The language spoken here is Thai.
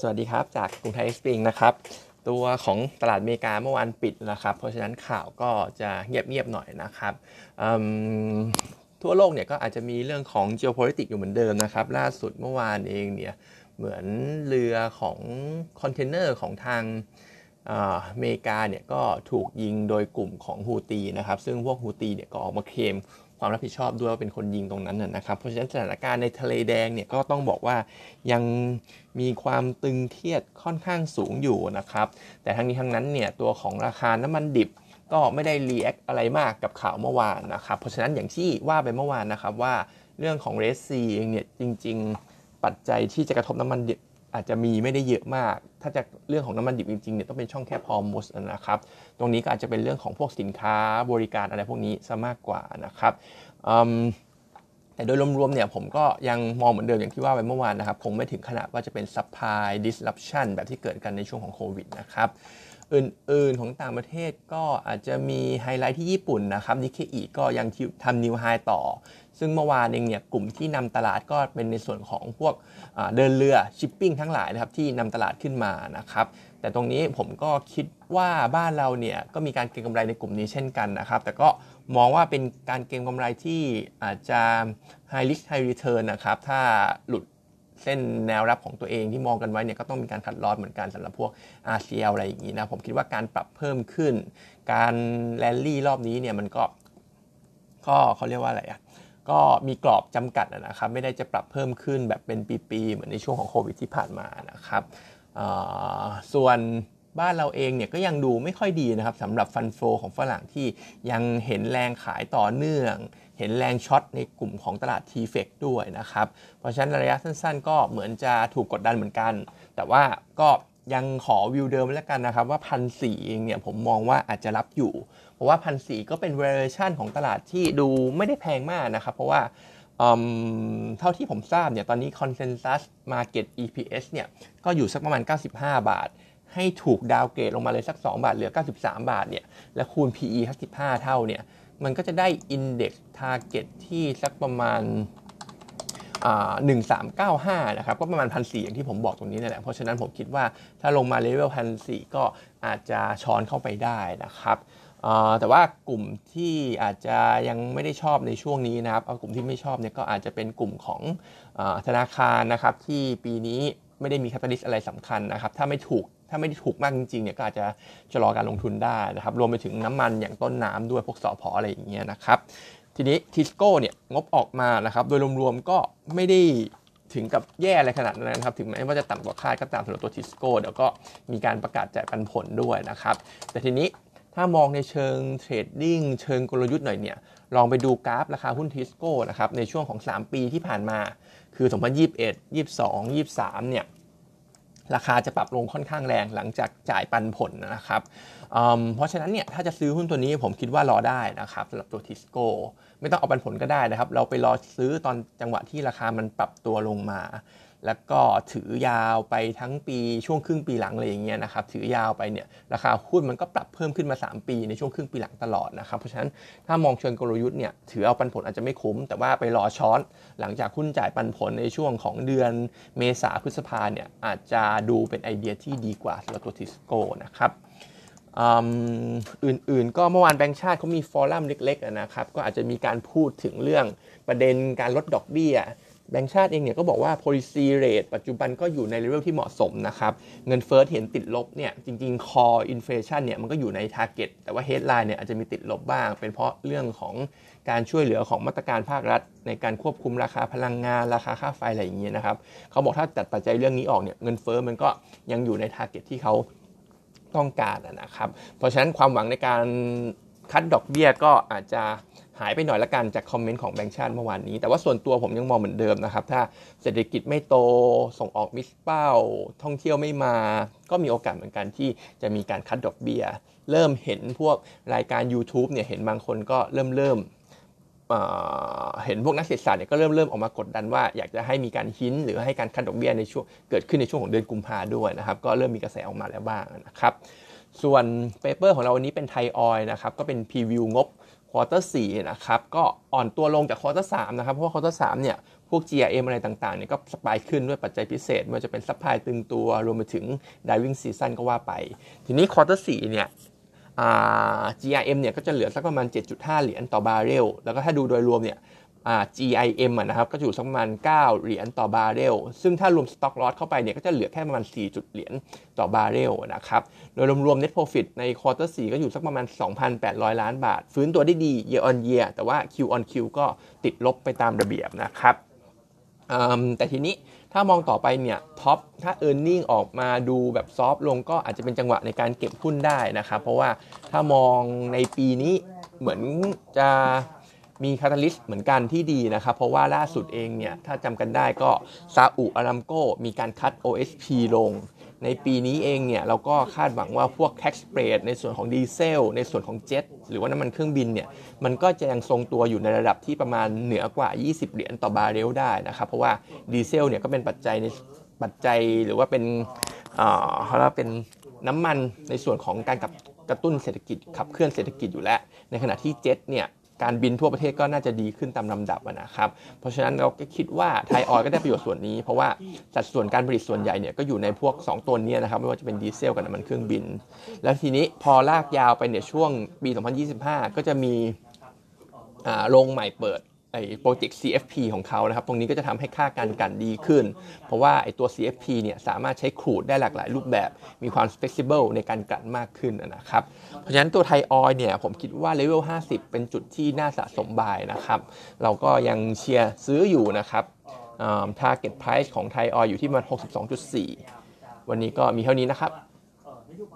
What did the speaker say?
สวัสดีครับ จากกรุงไทยสปริงนะครับ ตัวของตลาดอเมริกาเมื่อวานปิดนะครับ เพราะฉะนั้นข่าวก็จะเงียบๆหน่อยนะครับทั่วโลกเนี่ยก็อาจจะมีเรื่องของ geopolitics อยู่เหมือนเดิมนะครับ ล่าสุดเมื่อวานเองเนี่ยเหมือนเรือของคอนเทนเนอร์ของทางอเมริกาเนี่ยก็ถูกยิงโดยกลุ่มของฮูตีนะครับ ซึ่งพวกฮูตีเนี่ยก็ออกมาเคลม ความรับผิดชอบด้วยว่าเป็นคนยิงตรงนั้นนะครับ เพราะฉะนั้นสถานการณ์ในทะเลแดงเนี่ยก็ต้องบอกว่ายังมีความตึงเครียดค่อนข้างสูงอยู่นะครับ แต่ทั้งนี้ทั้งนั้นเนี่ยตัวของราคาน้ำมันดิบก็ไม่ได้ react อะไรมากกับข่าวเมื่อวานนะครับ เพราะฉะนั้นอย่างที่ว่าไปเมื่อวานนะครับว่าเรื่องของเรสซีเองเนี่ยจริง ๆ ปัจจัยที่จะกระทบน้ำมันดิบ อาจจะมีไม่ได้เยอะมาก ถ้าจะเรื่องของน้ำมันดิบจริงๆเนี่ยต้องเป็นช่องแคบฮอร์มุซนะครับ ตรงนี้ก็อาจจะเป็นเรื่องของพวกสินค้าบริการอะไรพวกนี้ซะมากกว่านะครับแต่โดยรวมๆเนี่ยผมก็ยังมองเหมือนเดิมอย่างที่ว่าไปเมื่อวานนะครับ คงไม่ถึงขนาดว่าจะเป็น supply disruption แบบที่เกิดกันในช่วงของโควิดนะครับ อื่นๆ ของต่างประเทศก็อาจจะมีไฮไลท์ที่ญี่ปุ่นนะครับนิกเคอิก็ยังทำ new high ต่อ ซึ่งเมื่อวานเองเนี่ยกลุ่มที่นำตลาดก็เป็นในส่วนของพวกเดินเรือชิปปิ้งทั้งหลายนะครับที่นำตลาดขึ้นมานะครับแต่ตรงนี้ผมก็คิดว่าบ้านเราเนี่ยก็มีการเก็งกำไรในกลุ่มนี้เช่นกันนะครับ แต่ก็มองว่าเป็นการเก็งกำไรที่อาจจะ high risk high return นะครับ ถ้าหลุด เส้นแนวรับของตัวเองที่มองกันไว้เนี่ยก็ต้องมีการขัดลอดเหมือนกันสำหรับพวก RCL อะไรอย่างนี้นะผมคิดว่าการปรับเพิ่มขึ้น การแลนลี่รอบนี้เนี่ยมันก็ก็เขาเรียกว่าอะไรอะก็มีกรอบจำกัดนะครับ ไม่ได้จะปรับเพิ่มขึ้นแบบเป็นปีๆเหมือนในช่วงของโควิดที่ผ่านมานะครับส่วนบ้านเราเองเนี่ยก็ยังดูไม่ค่อยดีนะครับสำหรับฟันโฟของฝรั่งที่ยังเห็นแรงขายต่อเนื่อง ห็นแรงช็อตในกลุ่มของตลาด t f e c ด้วยนะครับ เพราะฉะนั้นระยะสั้นๆ ก็เหมือนจะถูกกดดันเหมือนกัน แต่ว่าก็ยังขอวิวเดิมแล้วกันนะครับ ว่าพันสี่เองเนี่ยผมมองว่าอาจจะรับอยู่ เพราะว่าพันสี่ก็เป็น valuation ของตลาดที่ดูไม่ได้แพงมากนะครับ เพราะว่าเท่าที่ผมทราบเนี่ยตอนนี้ consensus market EPS เนี่ยก็อยู่สักประมาณ 95 บาท ให้ถูกดาวเกรดลงมาเลยสัก 2 บาทเหลือ 93 บาทเนี่ยและคูณ PE สัก15 เท่าเนี่ยมันก็จะได้ Index Target ที่สักประมาณหนึ่งสามเก้าห้านะครับก็ประมาณพันสี่อย่างที่ผมบอกตรงนี้นั่นแหละเพราะฉะนั้นผมคิดว่าถ้าลงมาเลเวลพันสี่ก็อาจจะช้อนเข้าไปได้นะครับแต่ว่ากลุ่มที่อาจจะยังไม่ได้ชอบในช่วงนี้นะครับเอากลุ่มที่ไม่ชอบเนี่ยก็อาจจะเป็นกลุ่มของธนาคารนะครับที่ปีนี้ ไม่ได้มี catalyst อะไรสำคัญนะครับถ้าไม่ถูกถ้าไม่ได้ถูกมากจริงๆเนี่ยก็อาจจะชะลอการลงทุนได้นะครับรวมไปถึงน้ำมันอย่างต้นน้ำด้วยพวกสอพออะไรอย่างเงี้ยนะครับทีนี้ทิสโก้เนี่ยงบออกมานะครับโดยรวมๆก็ไม่ได้ถึงกับแย่อะไรขนาดนั้นนะครับ ถึงแม้ว่าจะต่ำกว่าคาดก็ตามสำหรับตัวทิสโก้เดี๋ยวก็มีการประกาศจ่ายปันผลด้วยนะครับ แต่ทีนี้ ถ้ามองในเชิง trading เชิงกลยุทธ์หน่อยเนี่ย ลองไปดูกราฟราคาหุ้นทิสโก้นะครับ ในช่วงของ 3 ปีที่ผ่านมา คือ 2021 22 23 เนี่ย ราคาจะปรับลงค่อนข้างแรงหลังจากจ่ายปันผลนะครับเเพราะฉะนั้นเนี่ย ถ้าจะซื้อหุ้นตัวนี้ผมคิดว่ารอได้นะครับสำหรับตัวทิสโก้ไม่ต้องเอาปันผลก็ได้นะครับ เราไปรอซื้อตอนจังหวะที่ราคามันปรับตัวลงมา แล้วก็ถือยาวไปทั้งปีช่วงครึ่งปีหลังอะไรอย่างเงี้ยนะครับถือยาวไปเนี่ยราคาหุ้นมันก็ปรับเพิ่มขึ้นมา 3 ปีในช่วงครึ่งปีหลังตลอดนะครับเพราะฉะนั้นถ้ามองเชิงกลยุทธ์เนี่ยถือเอาปันผลอาจจะไม่คุ้ม แต่ว่าไปรอช้อน หลังจากหุ้นจ่ายปันผลในช่วงของเดือนเมษาพฤษภาเนี่ยอาจจะดูเป็นไอเดียที่ดีกว่าสำหรับตัวทิสโก้นะครับอื่นๆ ก็เมื่อวานแบงค์ชาติเขามี forum เล็กๆนะครับก็อาจจะมีการพูดถึงเรื่องประเด็นการลดดอกเบี้ย แบงค์ชาติเองเนี่ยก็บอกว่า policy rate ปัจจุบันก็อยู่ในเลเวลที่เหมาะสมนะครับเงินเฟ้อเห็นติดลบเนี่ยจริงๆ core inflation เนี่ยมันก็อยู่ใน target แต่ว่า headline เนี่ยอาจจะมีติดลบบ้าง เป็นเพราะเรื่องของการช่วยเหลือของมาตรการภาครัฐ ในการควบคุมราคาพลังงานราคาค่าไฟอะไรอย่างเงี้ยนะครับเขาบอกถ้าตัดปัจจัยเรื่องนี้ออกเนี่ยเงินเฟ้อมันก็ยังอยู่ใน target ที่เขาต้องการนะครับ เพราะฉะนั้นความหวังในการคัดดอกเบี้ยก็อาจจะายไปหน่อยละกันจากคอมเมนต์ของแบงค์ชาติเมื่อวานนี้ แต่ว่าส่วนตัวผมยังมองเหมือนเดิมนะครับ ถ้าเศรษฐกิจไม่โต ส่งออก miss เป้า ท่องเที่ยวไม่มา ก็มีโอกาสเหมือนกันที่จะมีการ cut ดอกเบี้ย เริ่มเห็นพวกรายการ YouTube เนี่ยเห็นบางคนก็เริ่มเริ่มเห็นพวกนักเศรษฐศาสตร์เนี่ยก็เริ่มเริ่มออกมากดดันว่าอยากจะให้มีการ hint หรือให้การ cut ดอกเบี้ยในช่วงเกิดขึ้นในช่วงของเดือนกุมภาด้วยนะครับ ก็เริ่มมีกระแสออกมาแล้วบ้างนะครับ ส่วน paper ของเราวันนี้เป็นไทยออยล์นะครับ ก็เป็น preview งบ quarter สี่นะครับก็อ่อนตัวลงจาก quarter สามนะครับเพราะว่า quarter สามเนี่ยพวก GRM อะไรต่างๆเนี่ยก็ spike ขึ้นด้วยปัจจัยพิเศษไม่ว่าจะเป็น supply ตึงตัวรวมไปถึง driving season ก็ว่าไป ทีนี้ quarter สี่เนี่ย GRM เนี่ยก็จะเหลือสักประมาณ 7.5 เหรียญต่อบาร์เรลแล้วก็ถ้าดูโดยรวมเนี่ย GIM นะครับก็อยู่สักประมาณ 9 เหรียญต่อบาร์เรล ซึ่งถ้ารวม stock loss เข้าไปเนี่ยก็จะเหลือแค่ประมาณ 4 จุดเหรียญต่อบาร์เรลนะครับ โดยรวมๆ net profit ใน quarter 4ก็อยู่สักประมาณ 2,800 ล้านบาท ฟื้นตัวได้ดี year on year แต่ว่า Q on Q ก็ติดลบไปตามระเบียบนะครับแต่ทีนี้ถ้ามองต่อไปเนี่ยท็อปถ้า e a r n i n g ออกมาดูแบบซอฟลงก็อาจจะเป็นจังหวะในการเก็บหุ้นได้นะครับ เพราะว่าถ้ามองในปีนี้เหมือนจะ มีคาตาลิสต์เหมือนกันที่ดีนะครับ เพราะว่าล่าสุดเองเนี่ย ถ้าจำกันได้ก็ซาอุอารามโกมีการคัด OSP ลง ในปีนี้เองเนี่ย เราก็คาดหวังว่าพวก tax spread ในส่วนของดีเซล ในส่วนของเจ็ตหรือว่าน้ำมันเครื่องบินเนี่ย มันก็จะยังทรงตัวอยู่ในระดับที่ประมาณเหนือกว่า 20 เหรียญต่อบาร์เรลได้นะครับ เพราะว่าดีเซลเนี่ยก็เป็นปัจจัยในปัจจัยหรือว่าเป็นเขาเรียกเป็นน้ำมันในส่วนของการกับกระตุ้นเศรษฐกิจขับเคลื่อนเศรษฐกิจอยู่แล้ว ในขณะที่เจ็ตเนี่ย การบินทั่วประเทศก็น่าจะดีขึ้นตามลำดับนะครับ เพราะฉะนั้นเราก็คิดว่าไทยออยก็ได้ประโยชน์ส่วนนี้ เพราะว่าสัดส่วนการผลิตส่วนใหญ่เนี่ยก็อยู่ในพวก 2 ตัวนี้นะครับ ไม่ว่าจะเป็นดีเซลกับน้ำมันเครื่องบิน แล้วทีนี้พอลากยาวไปเนี่ยช่วงปี 2025 ก็จะมีโรงใหม่เปิด ไอ้โปรเจกต์ CFP ของเขานะครับ ตรงนี้ก็จะทำให้ค่าการกันดีขึ้น เพราะว่าไอ้ตัว CFP เนี่ยสามารถใช้ขูดได้หลากหลายรูปแบบ มีความ flexible ในการกันมากขึ้นนะครับ เพราะฉะนั้นตัวไทยออยเนี่ยผมคิดว่าเลเวล50 เป็นจุดที่น่าสะสมบายนะครับ เราก็ยังเชียร์ซื้ออยู่นะครับ target price ของไทยออยอยู่ที่ประมาณ 62.4 วันนี้ก็มีเท่านี้นะครับ